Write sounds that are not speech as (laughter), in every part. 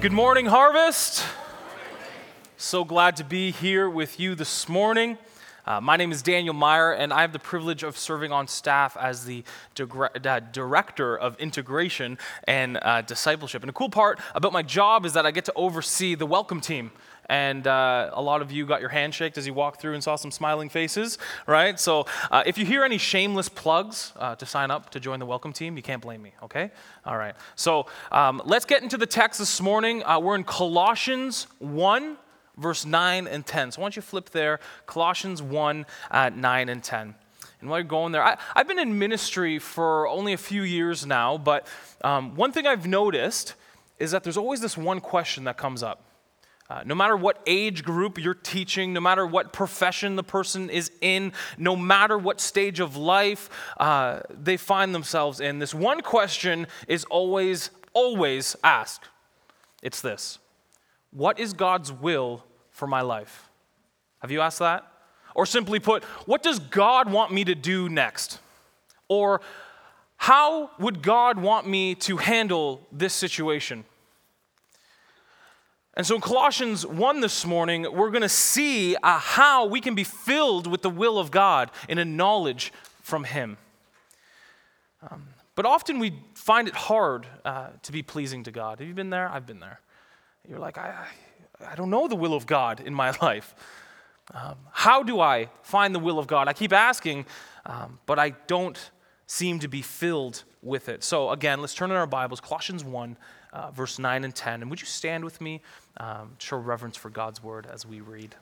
Good morning, Harvest. So glad to be here with you this morning. Uh, my name is Daniel Meyer, and I have the privilege of serving on staff as the uh, Director of Integration and uh, Discipleship. And the cool part about my job is that I get to oversee the welcome team and uh, a lot of you got your handshake as you walked through and saw some smiling faces, right? So uh, if you hear any shameless plugs uh, to sign up to join the welcome team, you can't blame me, okay? All right. So um, let's get into the text this morning. Uh, we're in Colossians 1, verse 9 and 10. So why don't you flip there? Colossians 1, uh, 9 and 10. And while you're going there, I, have been in ministry for only a few years now, but um, one thing I've noticed is that there's always this one question that comes up. Uh, no matter what age group you're teaching, no matter what profession the person is in, no matter what stage of life uh, they find themselves in, this one question is always, always asked. It's this What is God's will for my life? Have you asked that? Or simply put, what does God want me to do next? Or how would God want me to handle this situation? And so in Colossians 1 this morning, we're going to see uh, how we can be filled with the will of God in a knowledge from Him. Um, but often we find it hard uh, to be pleasing to God. Have you been there? I've been there. You're like, I, I, I don't know the will of God in my (laughs) life. Um, how do I find the will of God? I keep asking, um, but I don't seem to be filled with it. So again, let's turn in our Bibles, Colossians 1 uh, verse 9 and 10. And would you stand with me, um, show reverence for God's word as we read?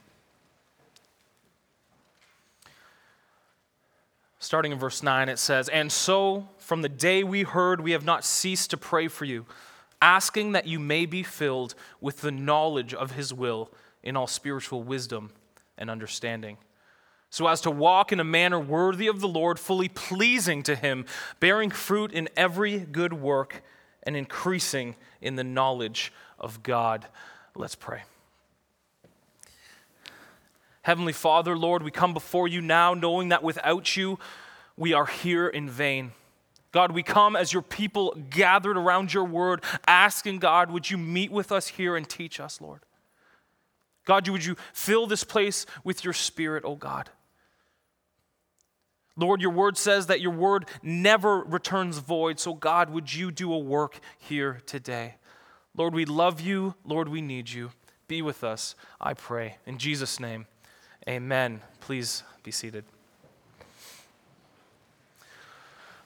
Starting in verse 9, it says, And so, from the day we heard, we have not ceased to pray for you, asking that you may be filled with the knowledge of his will in all spiritual wisdom and understanding so as to walk in a manner worthy of the Lord, fully pleasing to Him, bearing fruit in every good work and increasing in the knowledge of God. Let's pray. Heavenly Father, Lord, we come before you now knowing that without you, we are here in vain. God, we come as your people gathered around your word, asking, God, would you meet with us here and teach us, Lord? God, would you fill this place with your spirit, oh God? Lord, your word says that your word never returns void. So, God, would you do a work here today? Lord, we love you. Lord, we need you. Be with us, I pray. In Jesus' name, amen. Please be seated.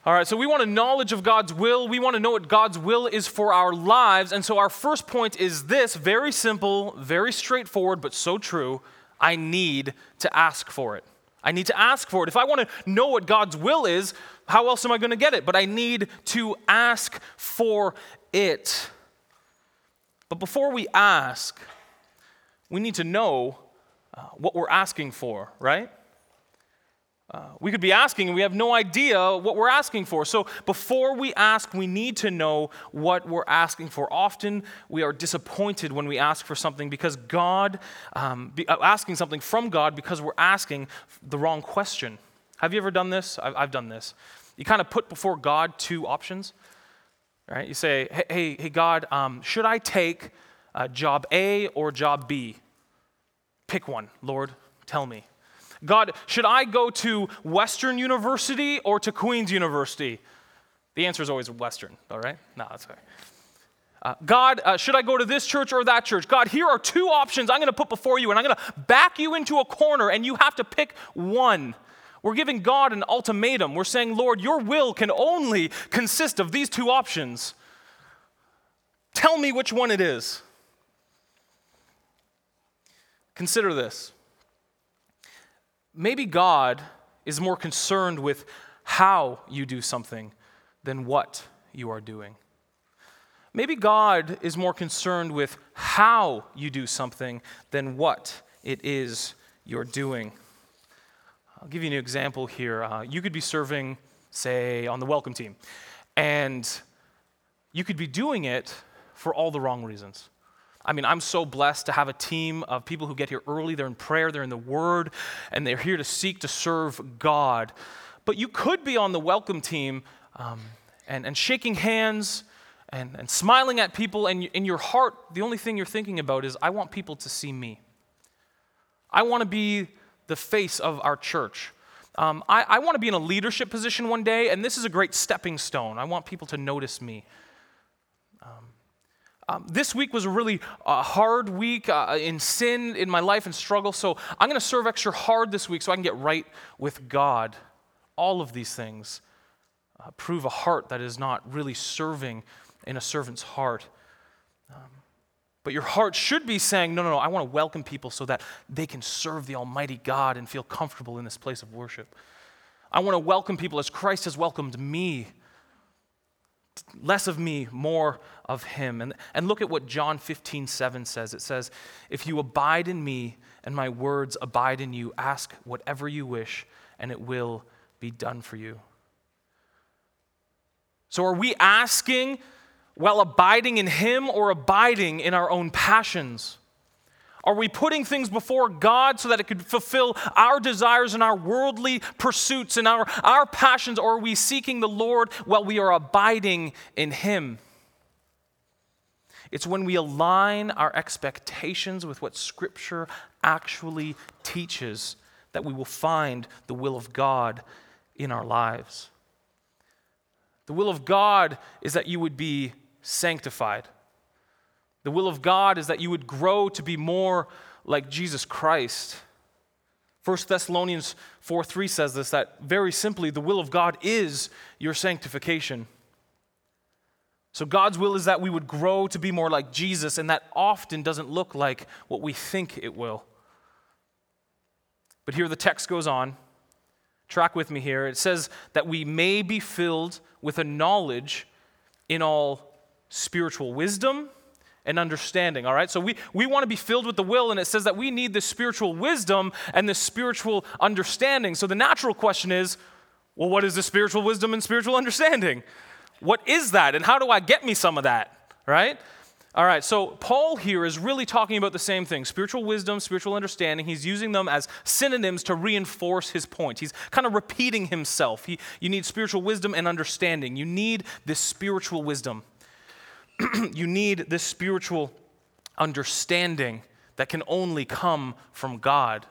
All right, so we want a knowledge of God's will. We want to know what God's will is for our lives. And so our first point is this very simple, very straightforward, but so true. I need to ask for it. I need to ask for it. If I want to know what God's will is, how else am I going to get it? But I need to ask for it. But before we ask, we need to know uh, what we're asking for, right? Uh, we could be asking and we have no idea what we're asking for. So before we ask, we need to know what we're asking for. Often we are disappointed when we ask for something because God, um, be, uh, asking something from God because we're asking the wrong question. Have you ever done this? I've, I've done this. You kind of put before God two options, right? You say, hey, hey, hey God, um, should I take uh, job A or job B? Pick one, Lord, tell me. God, should I go to Western University or to Queen's University? The answer is always Western, all right? No, that's okay. Uh, God, uh, should I go to this church or that church? God, here are two options I'm going to put before you, and I'm going to back you into a corner, and you have to pick one. We're giving God an ultimatum. We're saying, Lord, your will can only consist of these two options. Tell me which one it is. Consider this maybe God is more concerned with how you do something than what you are doing. Maybe God is more concerned with how you do something than what it is you're doing. I'll give you an example here. Uh, you could be serving, say, on the welcome team, and you could be doing it for all the wrong reasons. I mean, I'm so blessed to have a team of people who get here early. They're in prayer, they're in the Word, and they're here to seek to serve God. But you could be on the welcome team um, and, and shaking hands and, and smiling at people, and in your heart, the only thing you're thinking about is, I want people to see me. I want to be the face of our church. Um, I, I want to be in a leadership position one day, and this is a great stepping stone. I want people to notice me. Um, this week was a really uh, hard week uh, in sin in my life and struggle, so I'm going to serve extra hard this week so I can get right with God. All of these things uh, prove a heart that is not really serving in a servant's heart. Um, but your heart should be saying, no, no, no, I want to welcome people so that they can serve the Almighty God and feel comfortable in this place of worship. I want to welcome people as Christ has welcomed me. Less of me, more of him. And, and look at what John 15, 7 says. It says, If you abide in me and my words abide in you, ask whatever you wish, and it will be done for you. So, are we asking while abiding in Him or abiding in our own passions? Are we putting things before God so that it could fulfill our desires and our worldly pursuits and our, our passions, or are we seeking the Lord while we are abiding in Him? It's when we align our expectations with what Scripture actually teaches that we will find the will of God in our lives. The will of God is that you would be sanctified. The will of God is that you would grow to be more like Jesus Christ. 1 Thessalonians 4 3 says this that very simply, the will of God is your sanctification. So, God's will is that we would grow to be more like Jesus, and that often doesn't look like what we think it will. But here the text goes on. Track with me here. It says that we may be filled with a knowledge in all spiritual wisdom and understanding, all right? So we, we want to be filled with the will, and it says that we need this spiritual wisdom and this spiritual understanding. So the natural question is well, what is the spiritual wisdom and spiritual understanding? What is that, and how do I get me some of that, right? All right, so Paul here is really talking about the same thing spiritual wisdom, spiritual understanding. He's using them as synonyms to reinforce his point. He's kind of repeating himself. He, you need spiritual wisdom and understanding. You need this spiritual wisdom. (clears throat) you need this spiritual understanding that can only come from God.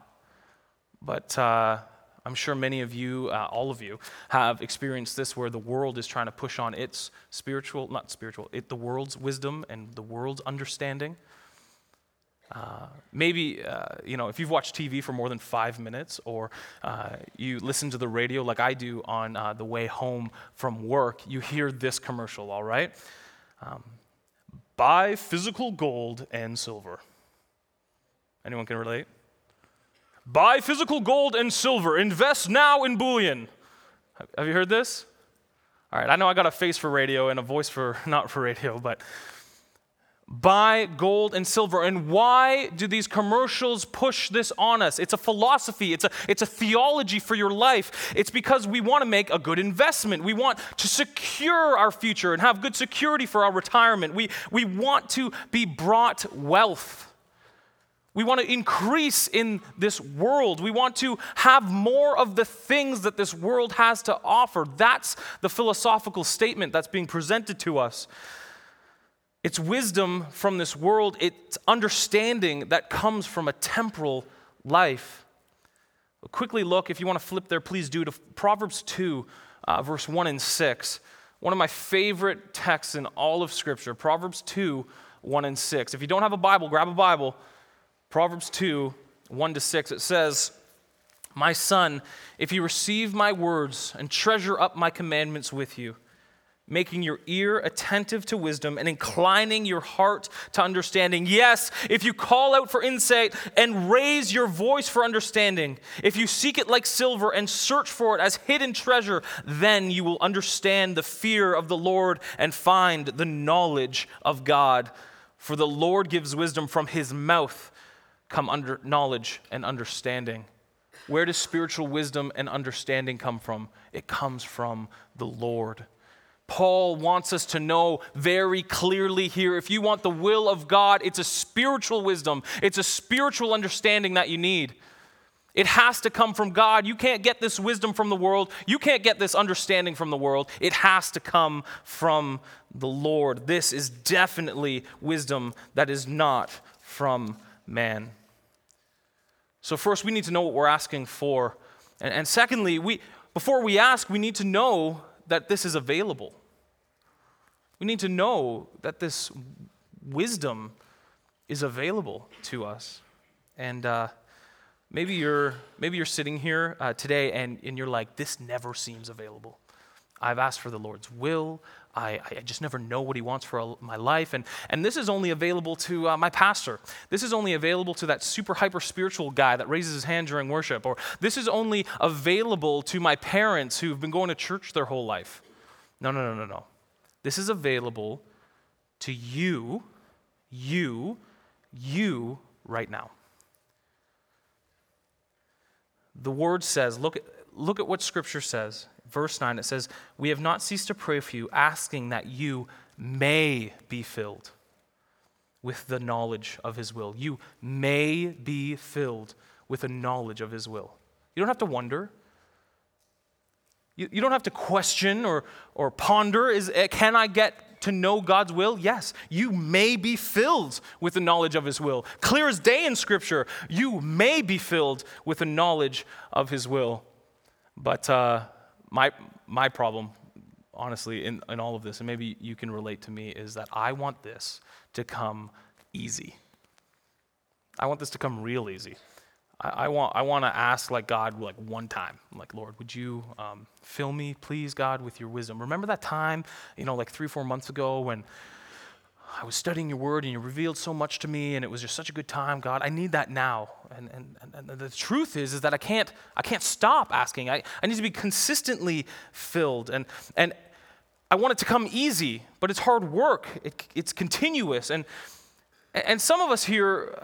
But uh, I'm sure many of you, uh, all of you, have experienced this where the world is trying to push on its spiritual, not spiritual, it, the world's wisdom and the world's understanding. Uh, maybe, uh, you know, if you've watched TV for more than five minutes or uh, you listen to the radio like I do on uh, the way home from work, you hear this commercial, all right? Um, buy physical gold and silver. Anyone can relate? Buy physical gold and silver. Invest now in bullion. Have you heard this? All right, I know I got a face for radio and a voice for (laughs) not for radio, but buy gold and silver. And why do these commercials push this on us? It's a philosophy, it's a, it's a theology for your life. It's because we want to make a good investment. We want to secure our future and have good security for our retirement. We, we want to be brought wealth. We want to increase in this world. We want to have more of the things that this world has to offer. That's the philosophical statement that's being presented to us. It's wisdom from this world, it's understanding that comes from a temporal life. We'll quickly look, if you want to flip there, please do, to Proverbs 2, uh, verse 1 and 6. One of my favorite texts in all of Scripture, Proverbs 2, 1 and 6. If you don't have a Bible, grab a Bible. Proverbs 2, 1 to 6. It says, My son, if you receive my words and treasure up my commandments with you, making your ear attentive to wisdom and inclining your heart to understanding. Yes, if you call out for insight and raise your voice for understanding, if you seek it like silver and search for it as hidden treasure, then you will understand the fear of the Lord and find the knowledge of God. For the Lord gives wisdom from his mouth come under knowledge and understanding. Where does spiritual wisdom and understanding come from? It comes from the Lord. Paul wants us to know very clearly here if you want the will of God, it's a spiritual wisdom, it's a spiritual understanding that you need. It has to come from God. You can't get this wisdom from the world. You can't get this understanding from the world. It has to come from the Lord. This is definitely wisdom that is not from man. So, first, we need to know what we're asking for. And, and secondly, we, before we ask, we need to know that this is available. We need to know that this wisdom is available to us. And, uh, Maybe you're, maybe you're sitting here uh, today and, and you're like, this never seems available. I've asked for the Lord's will. I, I just never know what He wants for my life. And, and this is only available to uh, my pastor. This is only available to that super hyper spiritual guy that raises his hand during worship. Or this is only available to my parents who've been going to church their whole life. No, no, no, no, no. This is available to you, you, you right now. The word says, look at, look at what Scripture says. Verse 9, it says, We have not ceased to pray for you, asking that you may be filled with the knowledge of His will. You may be filled with a knowledge of His will. You don't have to wonder. You, you don't have to question or, or ponder is, eh, can I get to know God's will? Yes, you may be filled with the knowledge of His will. Clear as day in Scripture, you may be filled with the knowledge of His will. But uh, my, my problem, honestly, in, in all of this, and maybe you can relate to me, is that I want this to come easy. I want this to come real easy. I, I want, I want to ask like God like one time, I'm like Lord, would you um, fill me, please, God, with your wisdom? Remember that time, you know, like three, four months ago when I was studying your word and you revealed so much to me and it was just such a good time, God. I need that now. And, and, and the truth is, is that I can't, I can't stop asking. I, I need to be consistently filled. And, and I want it to come easy, but it's hard work. It, it's continuous. And, and some of us here,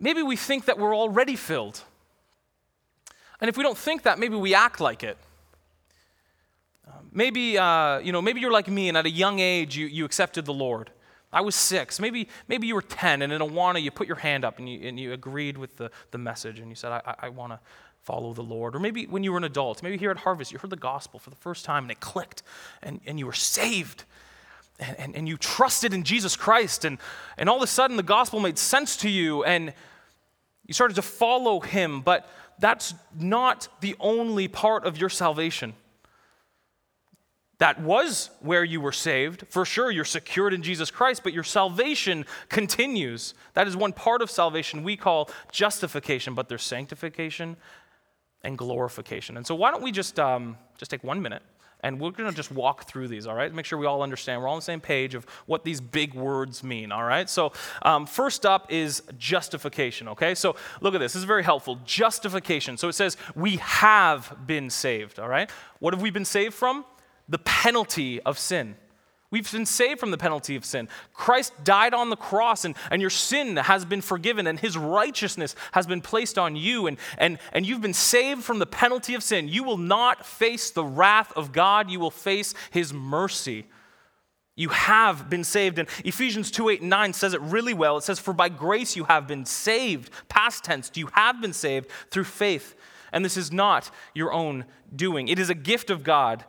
maybe we think that we're already filled. And if we don't think that, maybe we act like it. Um, maybe, uh, you know, maybe you're like me and at a young age you, you accepted the Lord. I was six. Maybe, maybe you were 10 and in Awana you put your hand up and you, and you agreed with the, the message and you said, I, I want to follow the Lord. Or maybe when you were an adult, maybe here at Harvest you heard the gospel for the first time and it clicked and, and you were saved and, and, and you trusted in Jesus Christ and, and all of a sudden the gospel made sense to you and you started to follow him, but that's not the only part of your salvation. That was where you were saved. For sure, you're secured in Jesus Christ, but your salvation continues. That is one part of salvation we call justification, but there's sanctification and glorification. And so, why don't we just, um, just take one minute and we're going to just walk through these, all right? Make sure we all understand. We're all on the same page of what these big words mean, all right? So, um, first up is justification, okay? So, look at this. This is very helpful. Justification. So, it says, We have been saved, all right? What have we been saved from? The penalty of sin. We've been saved from the penalty of sin. Christ died on the cross, and, and your sin has been forgiven, and his righteousness has been placed on you, and, and, and you've been saved from the penalty of sin. You will not face the wrath of God, you will face his mercy. You have been saved. And Ephesians 2 8 and 9 says it really well. It says, For by grace you have been saved. Past tense, you have been saved through faith. And this is not your own doing, it is a gift of God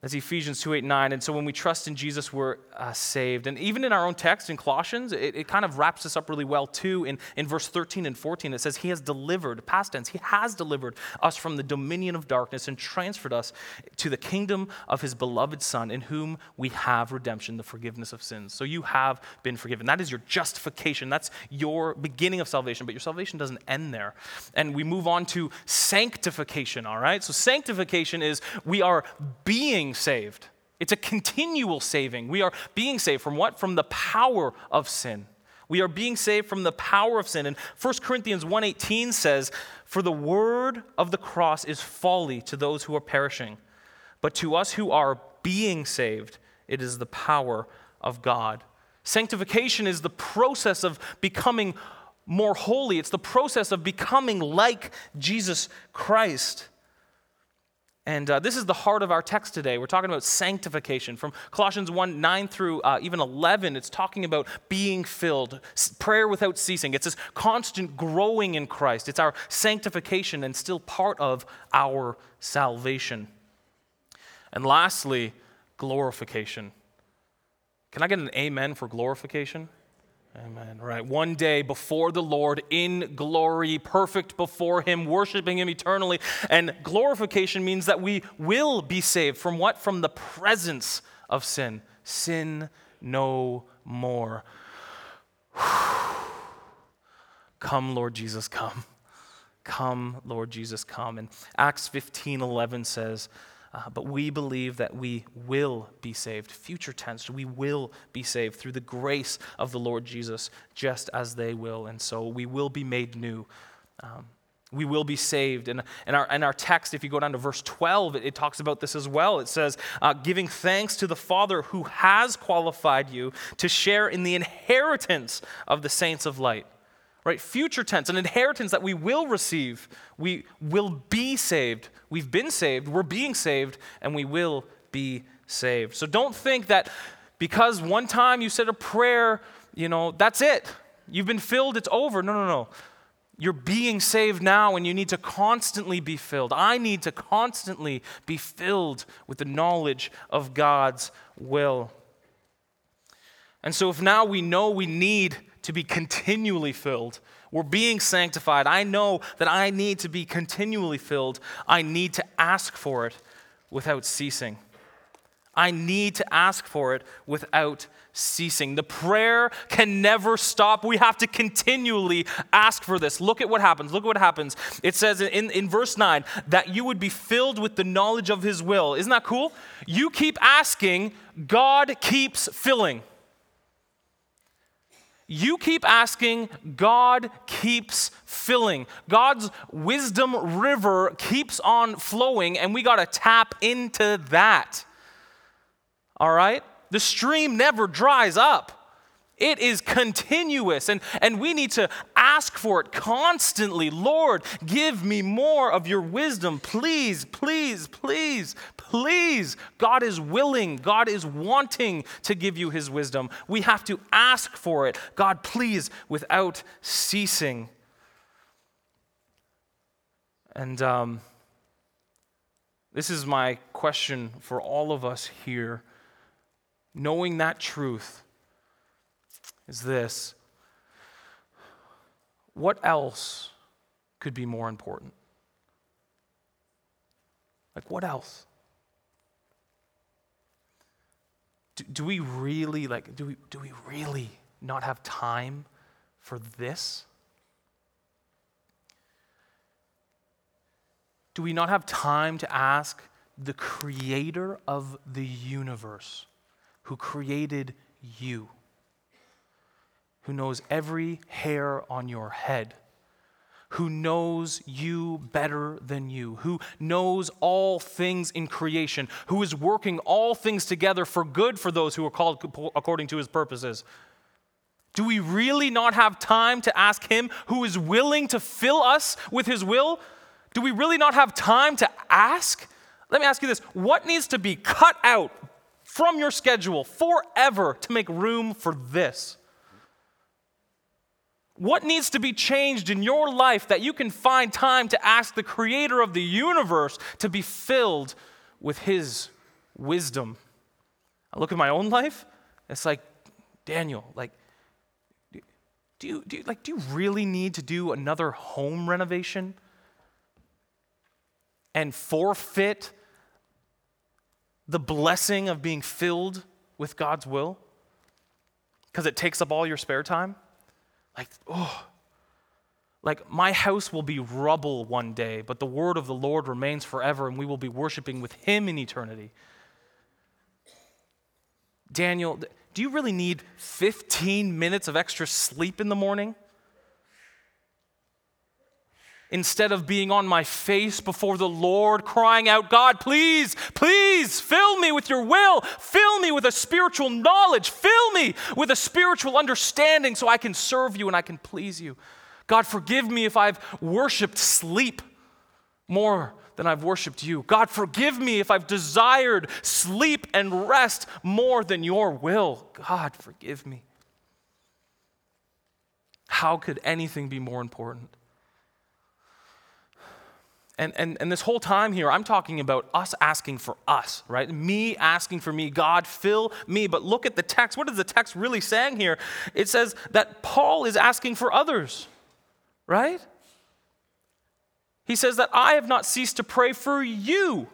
that's Ephesians 2 8 9. And so when we trust in Jesus, we're uh, saved. And even in our own text in Colossians, it, it, kind of wraps this up really well too. In, in verse 13 and 14, it says, He has delivered, past tense, He has delivered us from the dominion of darkness and transferred us to the kingdom of His beloved Son, in whom we have redemption, the forgiveness of sins. So you have been forgiven. That is your justification. That's your beginning of salvation. But your salvation doesn't end there. And we move on to sanctification, all right? So sanctification is we are being being saved. It's a continual saving. We are being saved from what? From the power of sin. We are being saved from the power of sin. And 1 Corinthians 1:18 says, "For the word of the cross is folly to those who are perishing, but to us who are being saved, it is the power of God." Sanctification is the process of becoming more holy. It's the process of becoming like Jesus Christ. And uh, this is the heart of our text today. We're talking about sanctification. From Colossians 1 9 through uh, even 11, it's talking about being filled, prayer without ceasing. It's this constant growing in Christ. It's our sanctification and still part of our salvation. And lastly, glorification. Can I get an amen for glorification? Amen. Right. One day before the Lord in glory, perfect before Him, worshiping Him eternally. And glorification means that we will be saved from what? From the presence of sin. Sin no more. (sighs) Come, Lord Jesus, come. Come, Lord Jesus, come. And Acts 15 11 says, uh, but we believe that we will be saved. Future tense, we will be saved through the grace of the Lord Jesus, just as they will. And so we will be made new. Um, we will be saved. And, and, our, and our text, if you go down to verse 12, it, it talks about this as well. It says, uh, giving thanks to the Father who has qualified you to share in the inheritance of the saints of light right? Future tense, an inheritance that we will receive. We will be saved. We've been saved, we're being saved, and we will be saved. So don't think that because one time you said a prayer, you know, that's it. You've been filled, it's over. No, no, no. You're being saved now, and you need to constantly be filled. I need to constantly be filled with the knowledge of God's will. And so, if now we know we need to be continually filled. We're being sanctified. I know that I need to be continually filled. I need to ask for it without ceasing. I need to ask for it without ceasing. The prayer can never stop. We have to continually ask for this. Look at what happens. Look at what happens. It says in, in verse 9 that you would be filled with the knowledge of his will. Isn't that cool? You keep asking, God keeps filling. You keep asking, God keeps filling. God's wisdom river keeps on flowing, and we got to tap into that. All right? The stream never dries up. It is continuous, and, and we need to ask for it constantly. Lord, give me more of your wisdom. Please, please, please, please. God is willing, God is wanting to give you his wisdom. We have to ask for it. God, please, without ceasing. And um, this is my question for all of us here. Knowing that truth, is this what else could be more important? Like, what else? Do, do we really, like, do we, do we really not have time for this? Do we not have time to ask the creator of the universe who created you? Who knows every hair on your head, who knows you better than you, who knows all things in creation, who is working all things together for good for those who are called according to his purposes. Do we really not have time to ask him who is willing to fill us with his will? Do we really not have time to ask? Let me ask you this what needs to be cut out from your schedule forever to make room for this? What needs to be changed in your life that you can find time to ask the creator of the universe to be filled with his wisdom? I look at my own life, it's like, Daniel, like, do you, do you, like, do you really need to do another home renovation and forfeit the blessing of being filled with God's will? Because it takes up all your spare time? Like, oh, like my house will be rubble one day, but the word of the Lord remains forever, and we will be worshiping with Him in eternity. Daniel, do you really need 15 minutes of extra sleep in the morning? Instead of being on my face before the Lord, crying out, God, please, please fill me with your will, fill me with a spiritual knowledge, fill me with a spiritual understanding so I can serve you and I can please you. God, forgive me if I've worshiped sleep more than I've worshiped you. God, forgive me if I've desired sleep and rest more than your will. God, forgive me. How could anything be more important? And, and, and this whole time here, I'm talking about us asking for us, right? Me asking for me. God, fill me. But look at the text. What is the text really saying here? It says that Paul is asking for others, right? He says that I have not ceased to pray for you.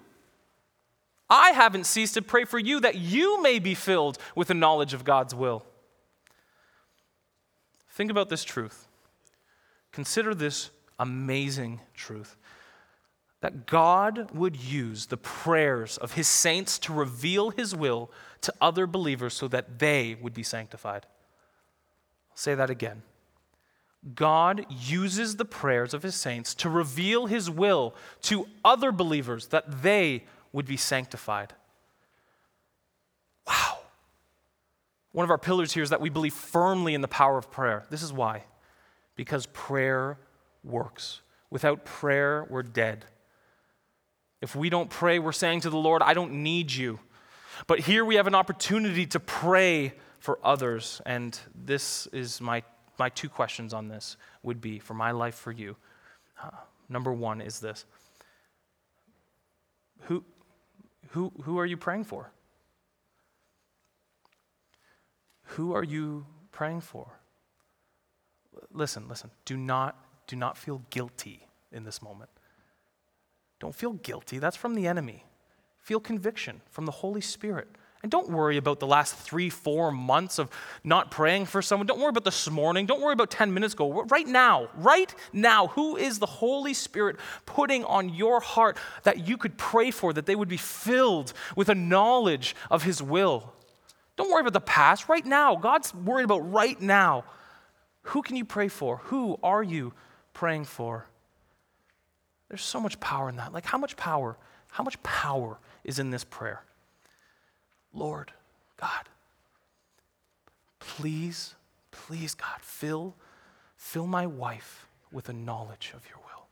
I haven't ceased to pray for you that you may be filled with the knowledge of God's will. Think about this truth. Consider this amazing truth that God would use the prayers of his saints to reveal his will to other believers so that they would be sanctified. I'll say that again. God uses the prayers of his saints to reveal his will to other believers that they would be sanctified. Wow. One of our pillars here is that we believe firmly in the power of prayer. This is why. Because prayer works. Without prayer, we're dead. If we don't pray, we're saying to the Lord, I don't need you. But here we have an opportunity to pray for others. And this is my, my two questions on this would be for my life for you. Uh, number one is this who, who, who are you praying for? Who are you praying for? Listen, listen. Do not, do not feel guilty in this moment. Don't feel guilty. That's from the enemy. Feel conviction from the Holy Spirit. And don't worry about the last three, four months of not praying for someone. Don't worry about this morning. Don't worry about 10 minutes ago. Right now, right now, who is the Holy Spirit putting on your heart that you could pray for, that they would be filled with a knowledge of His will? Don't worry about the past. Right now, God's worried about right now. Who can you pray for? Who are you praying for? There's so much power in that. Like, how much power, how much power is in this prayer? Lord, God, please, please, God, fill, fill my wife with a knowledge of your will.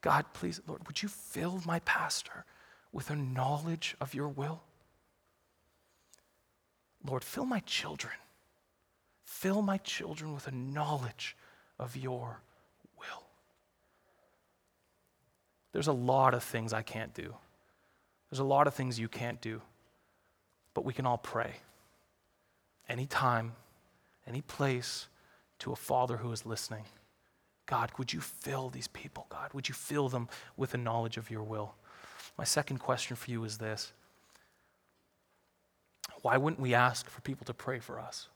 God, please, Lord, would you fill my pastor with a knowledge of your will? Lord, fill my children. Fill my children with a knowledge of your There's a lot of things I can't do. There's a lot of things you can't do. But we can all pray. Anytime, any place, to a Father who is listening. God, would you fill these people, God? Would you fill them with the knowledge of your will? My second question for you is this Why wouldn't we ask for people to pray for us?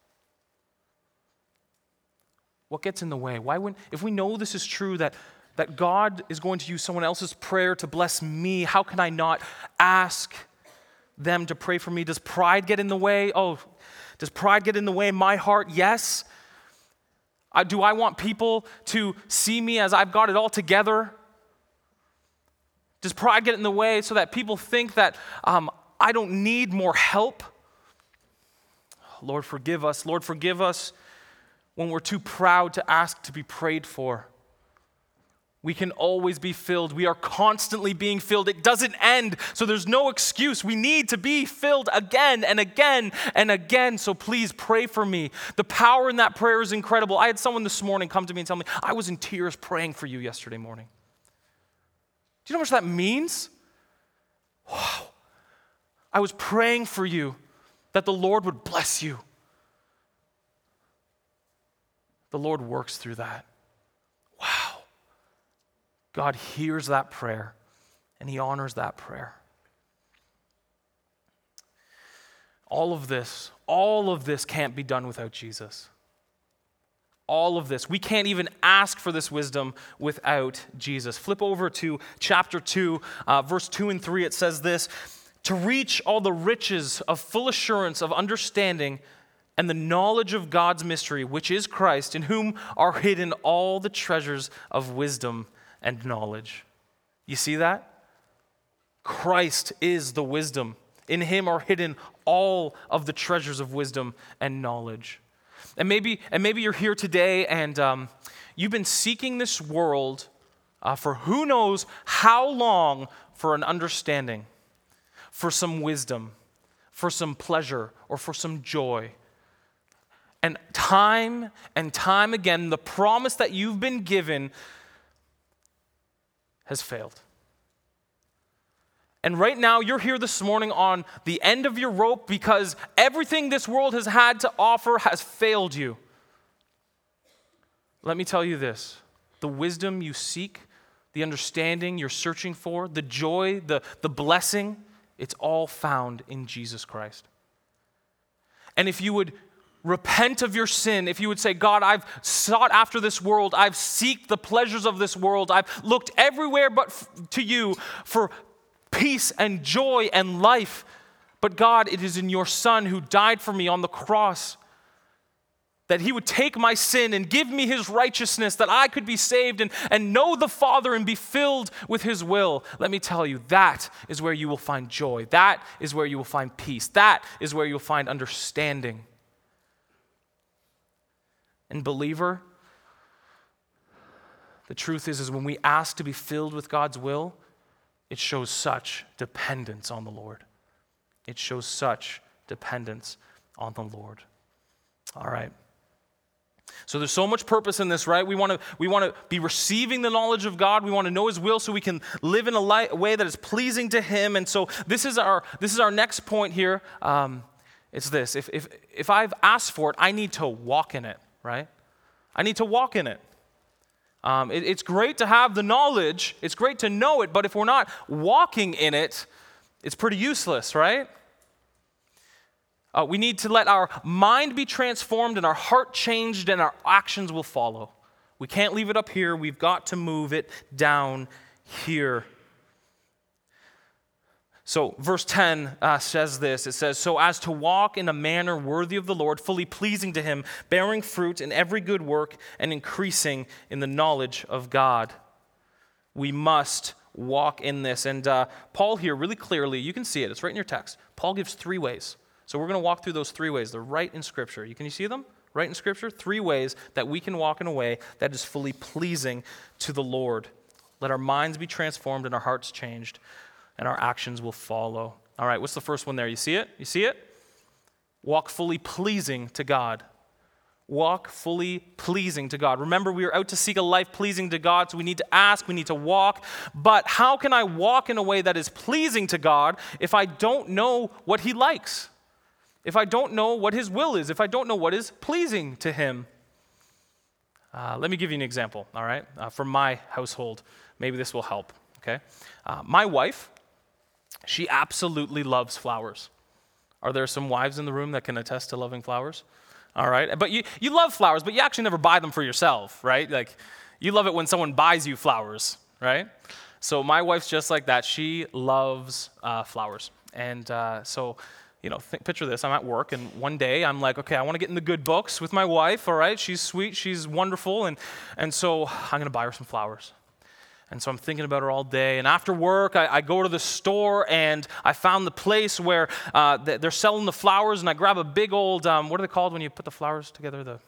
What gets in the way? Why wouldn't, if we know this is true, that that God is going to use someone else's prayer to bless me, how can I not ask them to pray for me? Does pride get in the way? Oh, does pride get in the way my heart? Yes. Uh, do I want people to see me as I've got it all together? Does pride get in the way so that people think that um, I don't need more help? Lord, forgive us. Lord, forgive us when we're too proud to ask to be prayed for. We can always be filled. We are constantly being filled. It doesn't end, so there's no excuse. We need to be filled again and again and again. So please pray for me. The power in that prayer is incredible. I had someone this morning come to me and tell me, I was in tears praying for you yesterday morning. Do you know how much that means? Wow. I was praying for you that the Lord would bless you. The Lord works through that. God hears that prayer and He honors that prayer. All of this, all of this can't be done without Jesus. All of this. We can't even ask for this wisdom without Jesus. Flip over to chapter 2, uh, verse 2 and 3. It says this To reach all the riches of full assurance of understanding and the knowledge of God's mystery, which is Christ, in whom are hidden all the treasures of wisdom and knowledge. You see that? Christ is the wisdom. In him are hidden all of the treasures of wisdom and knowledge. And maybe, and maybe you're here today and um, you've been seeking this world uh, for who knows how long for an understanding, for some wisdom, for some pleasure, or for some joy. And time and time again, the promise that you've been given has failed. And right now, you're here this morning on the end of your rope because everything this world has had to offer has failed you. Let me tell you this the wisdom you seek, the understanding you're searching for, the joy, the, the blessing, it's all found in Jesus Christ. And if you would repent of your sin, if you would say, God, I've sought after this world, I've seeked the pleasures of this world, I've looked everywhere but f- to you for peace and joy and life. But God, it is in your Son who died for me on the cross that he would take my sin and give me his righteousness, that I could be saved and, and know the Father and be filled with his will. Let me tell you, that is where you will find joy. That is where you will find peace. That is where you'll find understanding. And, believer, the truth is, is when we ask to be filled with God's will, it shows such dependence on the Lord. It shows such dependence on the Lord. All right. So there's so much purpose in this, right? We want to we want to be receiving the knowledge of God. We want to know His will, so we can live in a, light, way that is pleasing to Him. And so this is our this is our next point here. Um, it's this: if if if I've asked for it, I need to walk in it, right? I need to walk in it. Um, it, it's great to have the knowledge, it's great to know it, but if we're not walking in it, it's pretty useless, right? Uh, we need to let our mind be transformed and our heart changed, and our actions will follow. We can't leave it up here, we've got to move it down here. So, verse 10 uh, says this it says, So as to walk in a manner worthy of the Lord, fully pleasing to Him, bearing fruit in every good work, and increasing in the knowledge of God. We must walk in this. And uh, Paul here, really clearly, you can see it, it's right in your text. Paul gives three ways. So, we're going to walk through those three ways. They're right in Scripture. You, can you see them? Right in Scripture? Three ways that we can walk in a way that is fully pleasing to the Lord. Let our minds be transformed and our hearts changed and our actions will follow. All right, what's the first one there? You see it? You see it? Walk fully pleasing to God. Walk fully pleasing to God. Remember, we are out to seek a life pleasing to God, so we need to ask, we need to walk. But how can I walk in a way that is pleasing to God if I don't know what He likes? If I don't know what His will is? If I don't know what is pleasing to Him? Uh, let me give you an example, all right, uh, from my household. Maybe this will help, okay? Uh, my wife, she absolutely loves flowers. Are there some wives in the room that can attest to loving flowers? All right. But you, you love flowers, but you actually never buy them for yourself, right? Like, you love it when someone buys you flowers, right? So, my wife's just like that. She loves uh, flowers. And uh, so, you know, think, picture this. I'm at work, and one day I'm like, okay, I want to get in the good books with my wife, all right? She's sweet, she's wonderful, and, and so I'm to buy her some flowers. And so I'm thinking about her all day. And after work, I, I go to the store and I found the place where uh, they're selling the flowers. And I grab a big old, um, what are they called when you put the flowers together? The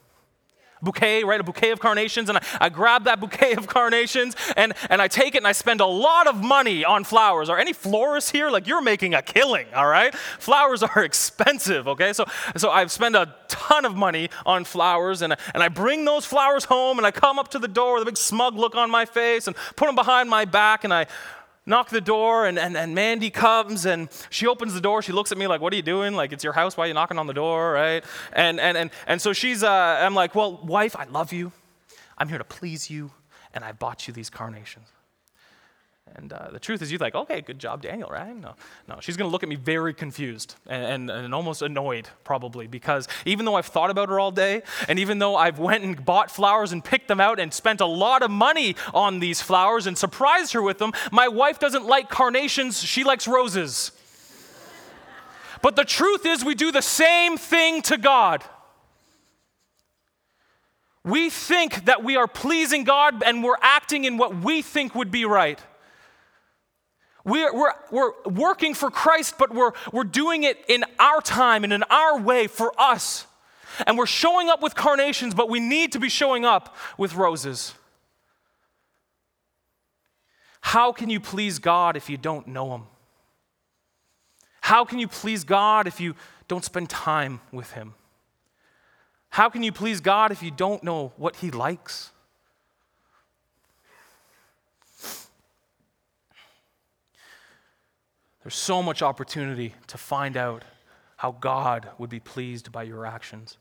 bouquet, right? A bouquet of carnations. And I, I grab that bouquet of carnations and, and I take it and I spend a lot of money on flowers. Are any florists here? Like you're making a killing, all right? Flowers are (laughs) expensive, okay? So, so I've spent a ton of money on flowers and, and I bring those flowers home and I come up to the door with a big smug look on my face and put them behind my back and I knock the door and, and, and mandy comes and she opens the door. She looks at me like what are you doing? Like it's your house. Why are you knocking on the door? Right? And and and, and so she's uh, i'm like well wife i love you. I'm here to please you and i bought you these carnations and uh, the truth is, you're like, okay, good job, Daniel, right? No, no. She's going to look at me very confused and, and, and, almost annoyed, probably, because even though I've thought about her all day, and even though I've went and bought flowers and picked them out and spent a lot of money on these flowers and surprised her with them, my wife doesn't like carnations. She likes roses. but the truth is, we do the same thing to God. We think that we are pleasing God and we're acting in what we think would be right. We're, we're, we're working for Christ, but we're, we're doing it in our time and in our way for us. And we're showing up with carnations, but we need to be showing up with roses. How can you please God if you don't know Him? How can you please God if you don't spend time with Him? How can you please God if you don't know what He likes? There's so much opportunity to find out how God would be pleased by your actions.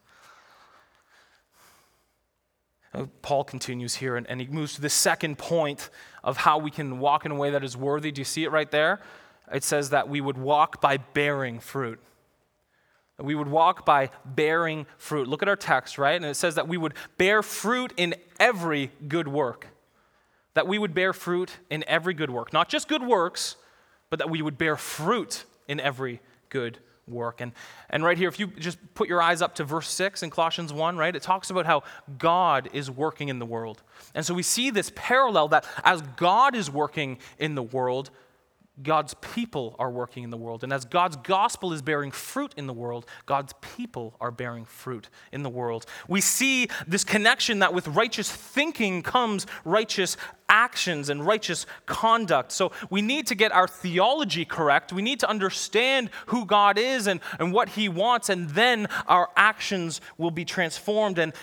Uh, Paul continues here and, and he moves to the second point of how we can walk in a way that is worthy. Do you see it right there? It says that we would walk by bearing fruit. We would walk by bearing fruit. Look at our text, right? And it says that we would bear fruit in every good work. That we would bear fruit in every good work. Not just good works, but that we would bear fruit in every good work. And, and right here, if you just put your eyes up to verse 6 in Colossians 1, right, it talks about how God is working in the world. And so we see this parallel that as God is working in the world, God's people are working in the world. And as God's gospel is bearing fruit in the world, God's people are bearing fruit in the world. We see this connection that with righteous thinking comes righteous actions and righteous conduct. So we need to get our theology correct. We need to understand who God is and, and what He wants, and then our actions will be transformed and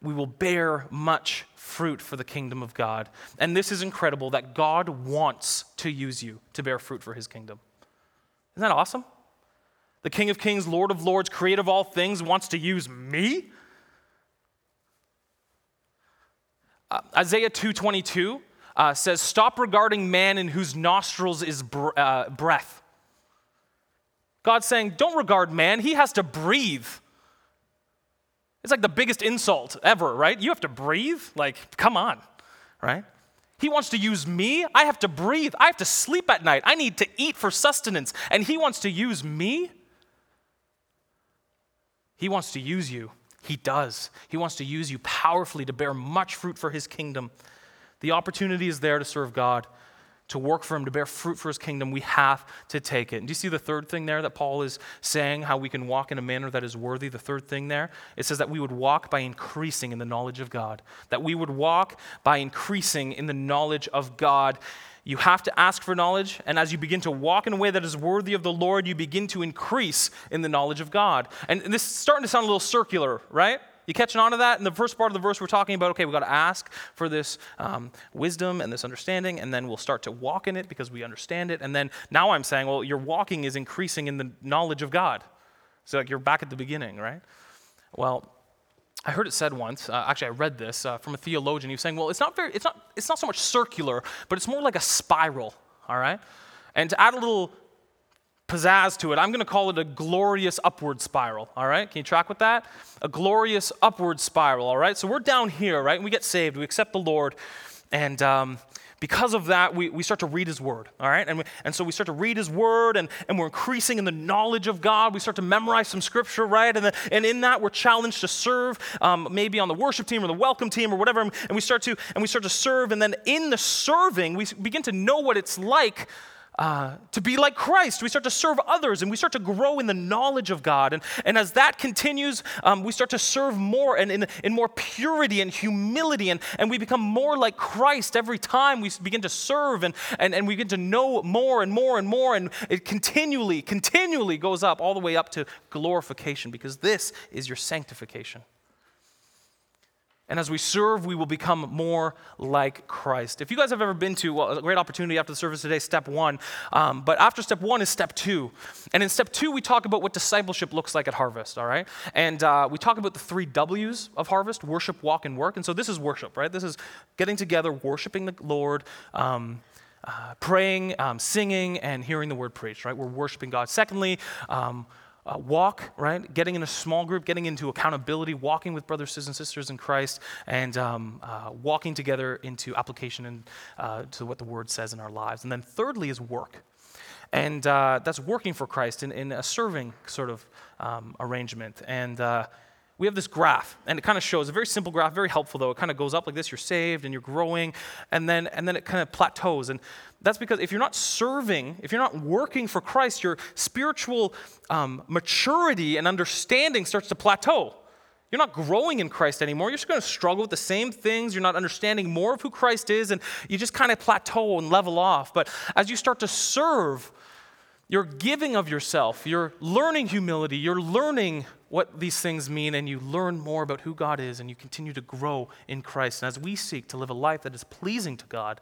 we will bear much fruit for the kingdom of God. And this is incredible that God wants to use you to bear fruit for his kingdom. Isn't that awesome? The King of Kings, Lord of Lords, creator of all things, wants to use me? Uh, Isaiah 2:22 uh, says, "Stop regarding man in whose nostrils is br- uh, breath." God's saying, "Don't regard man; he has to breathe." It's like the biggest insult ever, right? You have to breathe? Like, come on, right? He wants to use me. I have to breathe. I have to sleep at night. I need to eat for sustenance. And he wants to use me? He wants to use you. He does. He wants to use you powerfully to bear much fruit for his kingdom. The opportunity is there to serve God to work for him, to bear fruit for his kingdom, we have to take it. And do you see the third thing there that Paul is saying, how we can walk in a manner that is worthy? The third thing there? It says that we would walk by increasing in the knowledge of God. That we would walk by increasing in the knowledge of God. You have to ask for knowledge, and as you begin to walk in a way that is worthy of the Lord, you begin to increase in the knowledge of God. And this is starting to sound a little circular, right? You catching on to that? In the first part of the verse, we're talking about, okay, we've got to ask for this um, wisdom and this understanding, and then we'll start to walk in it because we understand it. And then now I'm saying, well, your walking is increasing in the knowledge of God. So, like, you're back at the beginning, right? Well, I heard it said once. Uh, actually, I read this uh, from a theologian. He was saying, "Well, it's not very, it's not, it's not so much circular, but it's more like a spiral." All right. And to add a little pizzazz to it. I'm going to call it a glorious upward spiral, all right? Can you track with that? A glorious upward spiral, all right? So we're down here, right? We get saved, we accept the Lord, and um, because of that, we, we start to read His Word, all right? And, we, and so we start to read His Word, and, and we're increasing in the knowledge of God. We start to memorize some Scripture, right? And, and in that, we're challenged to serve, um, maybe on the worship team or the welcome team or whatever, and we start to and we start to serve, and then in the serving, we begin to know what it's like uh, to be like Christ. We start to serve others and we start to grow in the knowledge of God. And, and as that continues, um, we start to serve more and in, in more purity and humility. And, and we become more like Christ every time we begin to serve and, and, and we begin to know more and more and more. And it continually, continually goes up all the way up to glorification because this is your sanctification. And as we serve, we will become more like Christ. If you guys have ever been to well, a great opportunity after the service today, step one. Um, but after step one is step two. And in step two, we talk about what discipleship looks like at Harvest, all right? And uh, we talk about the three W's of Harvest worship, walk, and work. And so this is worship, right? This is getting together, worshiping the Lord. Um, uh, praying, um, singing, and hearing the word preached, right? We're worshiping God. Secondly, um, uh, walk, right? Getting in a small group, getting into accountability, walking with brothers and sisters in Christ, and um, uh, walking together into application and uh, to what the Word says in our lives. And then thirdly is work. And uh, that's working for Christ in, in a serving sort of um, arrangement. And uh, we have this graph, and it kind of shows a very simple graph, very helpful though. It kind of goes up like this: you're saved and you're growing, and then and then it kind of plateaus. And that's because if you're not serving, if you're not working for Christ, your spiritual um, maturity and understanding starts to plateau. you're not growing in Christ anymore. You're just going to struggle with the same things. You're not understanding more of who Christ is, and you just kind of plateau and level off. But as you start to serve, you're giving of yourself, you're learning humility, you're learning what these things mean, and you learn more about who God is, and you continue to grow in Christ. And as we seek to live a life that is pleasing to God,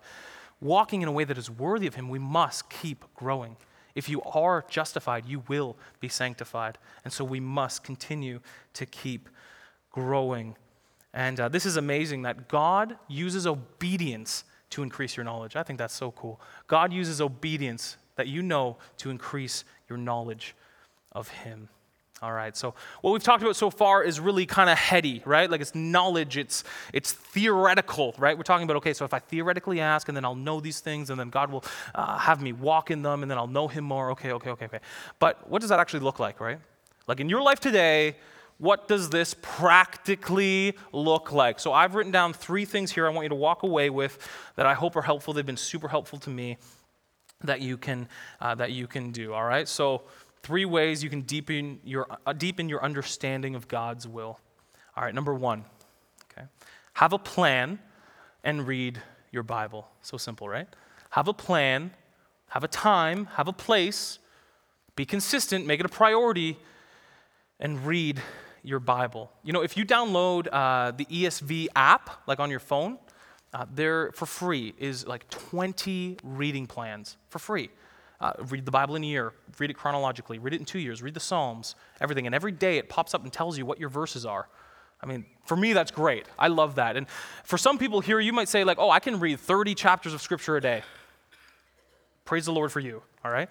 walking in a way that is worthy of Him, we must keep growing. If you are justified, you will be sanctified. And so we must continue to keep growing. And uh, this is amazing that God uses obedience to increase your knowledge. I think that's so cool. God uses obedience that you know to increase your knowledge of Him. All right, so what we've talked about so far is really kind of heady, right? Like it's knowledge, it's, it's theoretical, right? We're talking about, okay, so if I theoretically ask and then I'll know these things and then God will uh, have me walk in them and then I'll know Him more. Okay, okay, okay, okay. But what does that actually look like, right? Like in your life today, what does this practically look like? So I've written down three things here I want you to walk away with that I hope are helpful. They've been super helpful to me that you can, uh, that you can do, all right? So three ways you can deepen your, uh, deepen your understanding of God's will. All right, number one, okay, have a plan and read your Bible. So simple, right? Have a plan, have a time, have a place, be consistent, make it a priority, and read your Bible. You know, if you download uh, the ESV app, like on your phone, uh, there for free is like 20 reading plans for free. Uh, read the Bible in a year, read it chronologically, read it in two years, read the Psalms, everything. And every day it pops up and tells you what your verses are. I mean, for me, that's great. I love that. And for some people here, you might say, like, oh, I can read 30 chapters of Scripture a day. Praise the Lord for you, all right?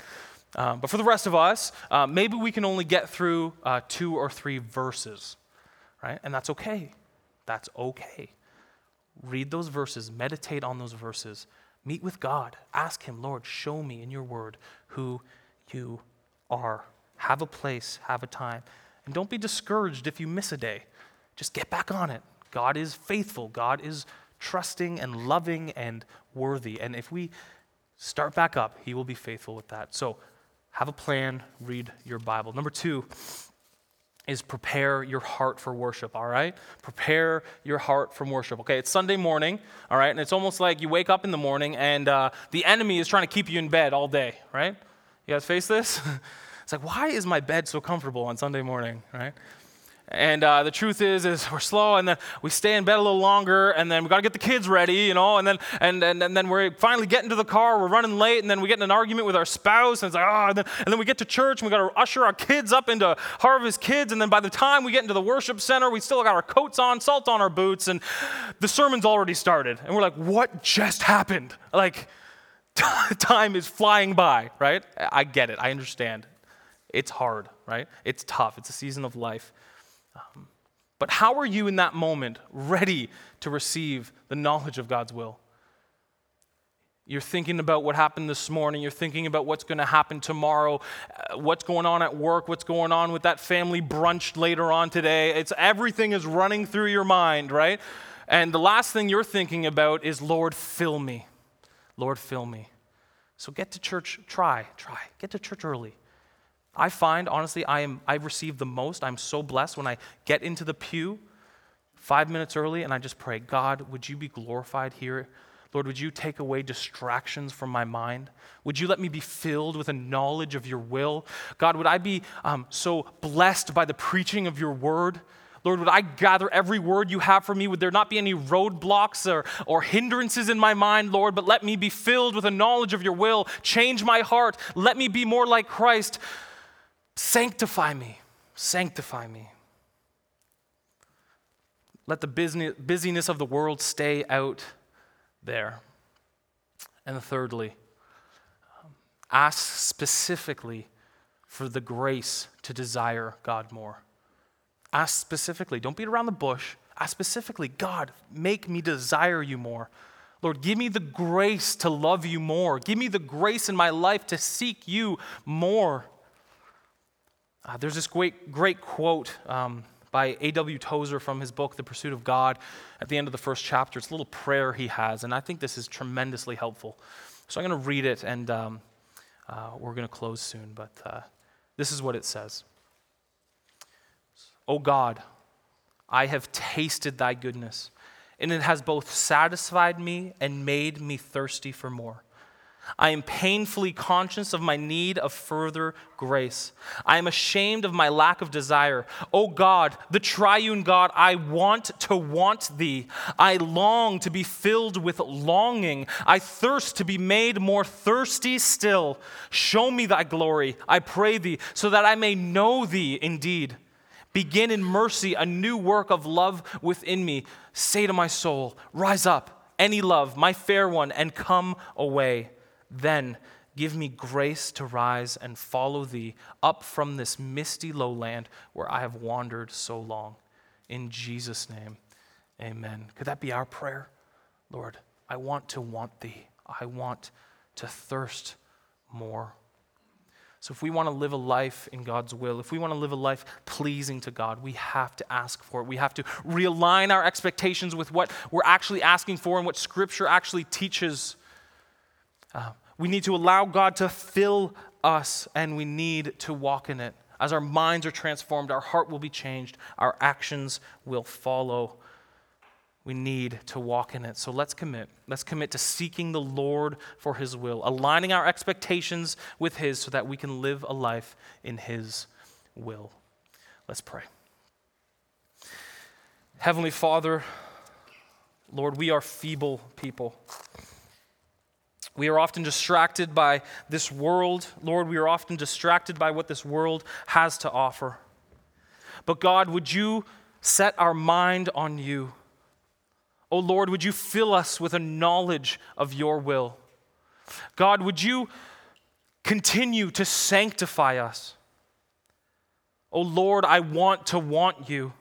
Um, but for the rest of us, uh, maybe we can only get through uh, two or three verses, right? And that's okay. That's okay. Read those verses, meditate on those verses, Meet with God. Ask Him, Lord, show me in your word who you are. Have a place, have a time. And don't be discouraged if you miss a day. Just get back on it. God is faithful. God is trusting and loving and worthy. And if we start back up, He will be faithful with that. So have a plan, read your Bible. Number two, is prepare your heart for worship, all right? Prepare your heart for worship. Okay, it's Sunday morning, all right? And it's almost like you wake up in the morning and uh, the enemy is trying to keep you in bed all day, right? You guys face this? (laughs) it's like, why is my bed so comfortable on Sunday morning, right? And uh, the truth is, is we're slow, and then we stay in bed a little longer, and then we got to get the kids ready, you know, and then and, and and then we're finally get into the car, we're running late, and then we get in an argument with our spouse, and it's like, oh, and then, and then we get to church, and we got to usher our kids up into Harvest Kids, and then by the time we get into the worship center, we still got our coats on, salt on our boots, and the sermon's already started, and we're like, what just happened? Like, (laughs) time is flying by, right? I get it, I understand. It's hard, right? It's tough. It's a season of life. Um, but how are you in that moment ready to receive the knowledge of God's will? You're thinking about what happened this morning. You're thinking about what's going to happen tomorrow, uh, what's going on at work, what's going on with that family brunch later on today. It's everything is running through your mind, right? And the last thing you're thinking about is, Lord, fill me. Lord, fill me. So get to church, try, try. Get to church early. I find, honestly, I, am, I receive the most. I'm so blessed when I get into the pew five minutes early and I just pray, God, would you be glorified here? Lord, would you take away distractions from my mind? Would you let me be filled with a knowledge of your will? God, would I be um, so blessed by the preaching of your word? Lord, would I gather every word you have for me? Would there not be any roadblocks or, or hindrances in my mind, Lord? But let me be filled with a knowledge of your will. Change my heart. Let me be more like Christ. Sanctify me, sanctify me. Let the busyness of the world stay out there. And thirdly, ask specifically for the grace to desire God more. Ask specifically, don't beat around the bush. Ask specifically, God, make me desire you more. Lord, give me the grace to love you more. Give me the grace in my life to seek you more. Uh, there's this great, great quote um, by A.W. Tozer from his book, The Pursuit of God, at the end of the first chapter. It's a little prayer he has, and I think this is tremendously helpful. So I'm going to read it, and um, uh, we're going to close soon, but uh, this is what it says Oh God, I have tasted thy goodness, and it has both satisfied me and made me thirsty for more. I am painfully conscious of my need of further grace. I am ashamed of my lack of desire. O God, the triune God, I want to want thee. I long to be filled with longing. I thirst to be made more thirsty still. Show me thy glory, I pray thee, so that I may know thee indeed. Begin in mercy a new work of love within me. Say to my soul, Rise up, any love, my fair one, and come away. Then give me grace to rise and follow thee up from this misty lowland where I have wandered so long. In Jesus' name, amen. Could that be our prayer? Lord, I want to want thee. I want to thirst more. So, if we want to live a life in God's will, if we want to live a life pleasing to God, we have to ask for it. We have to realign our expectations with what we're actually asking for and what Scripture actually teaches. Uh, we need to allow God to fill us, and we need to walk in it. As our minds are transformed, our heart will be changed, our actions will follow. We need to walk in it. So let's commit. Let's commit to seeking the Lord for His will, aligning our expectations with His so that we can live a life in His will. Let's pray. Heavenly Father, Lord, we are feeble people. We are often distracted by this world. Lord, we are often distracted by what this world has to offer. But God, would you set our mind on you? Oh Lord, would you fill us with a knowledge of your will? God, would you continue to sanctify us? Oh Lord, I want to want you.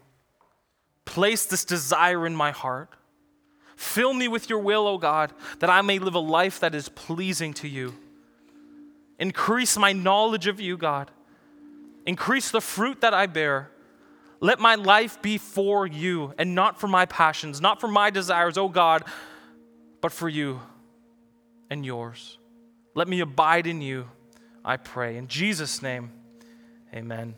Place this desire in my heart. Fill me with your will, O God, that I may live a life that is pleasing to you. Increase my knowledge of you, God. Increase the fruit that I bear. Let my life be for you and not for my passions, not for my desires, O God, but for you and yours. Let me abide in you, I pray. In Jesus' name, amen.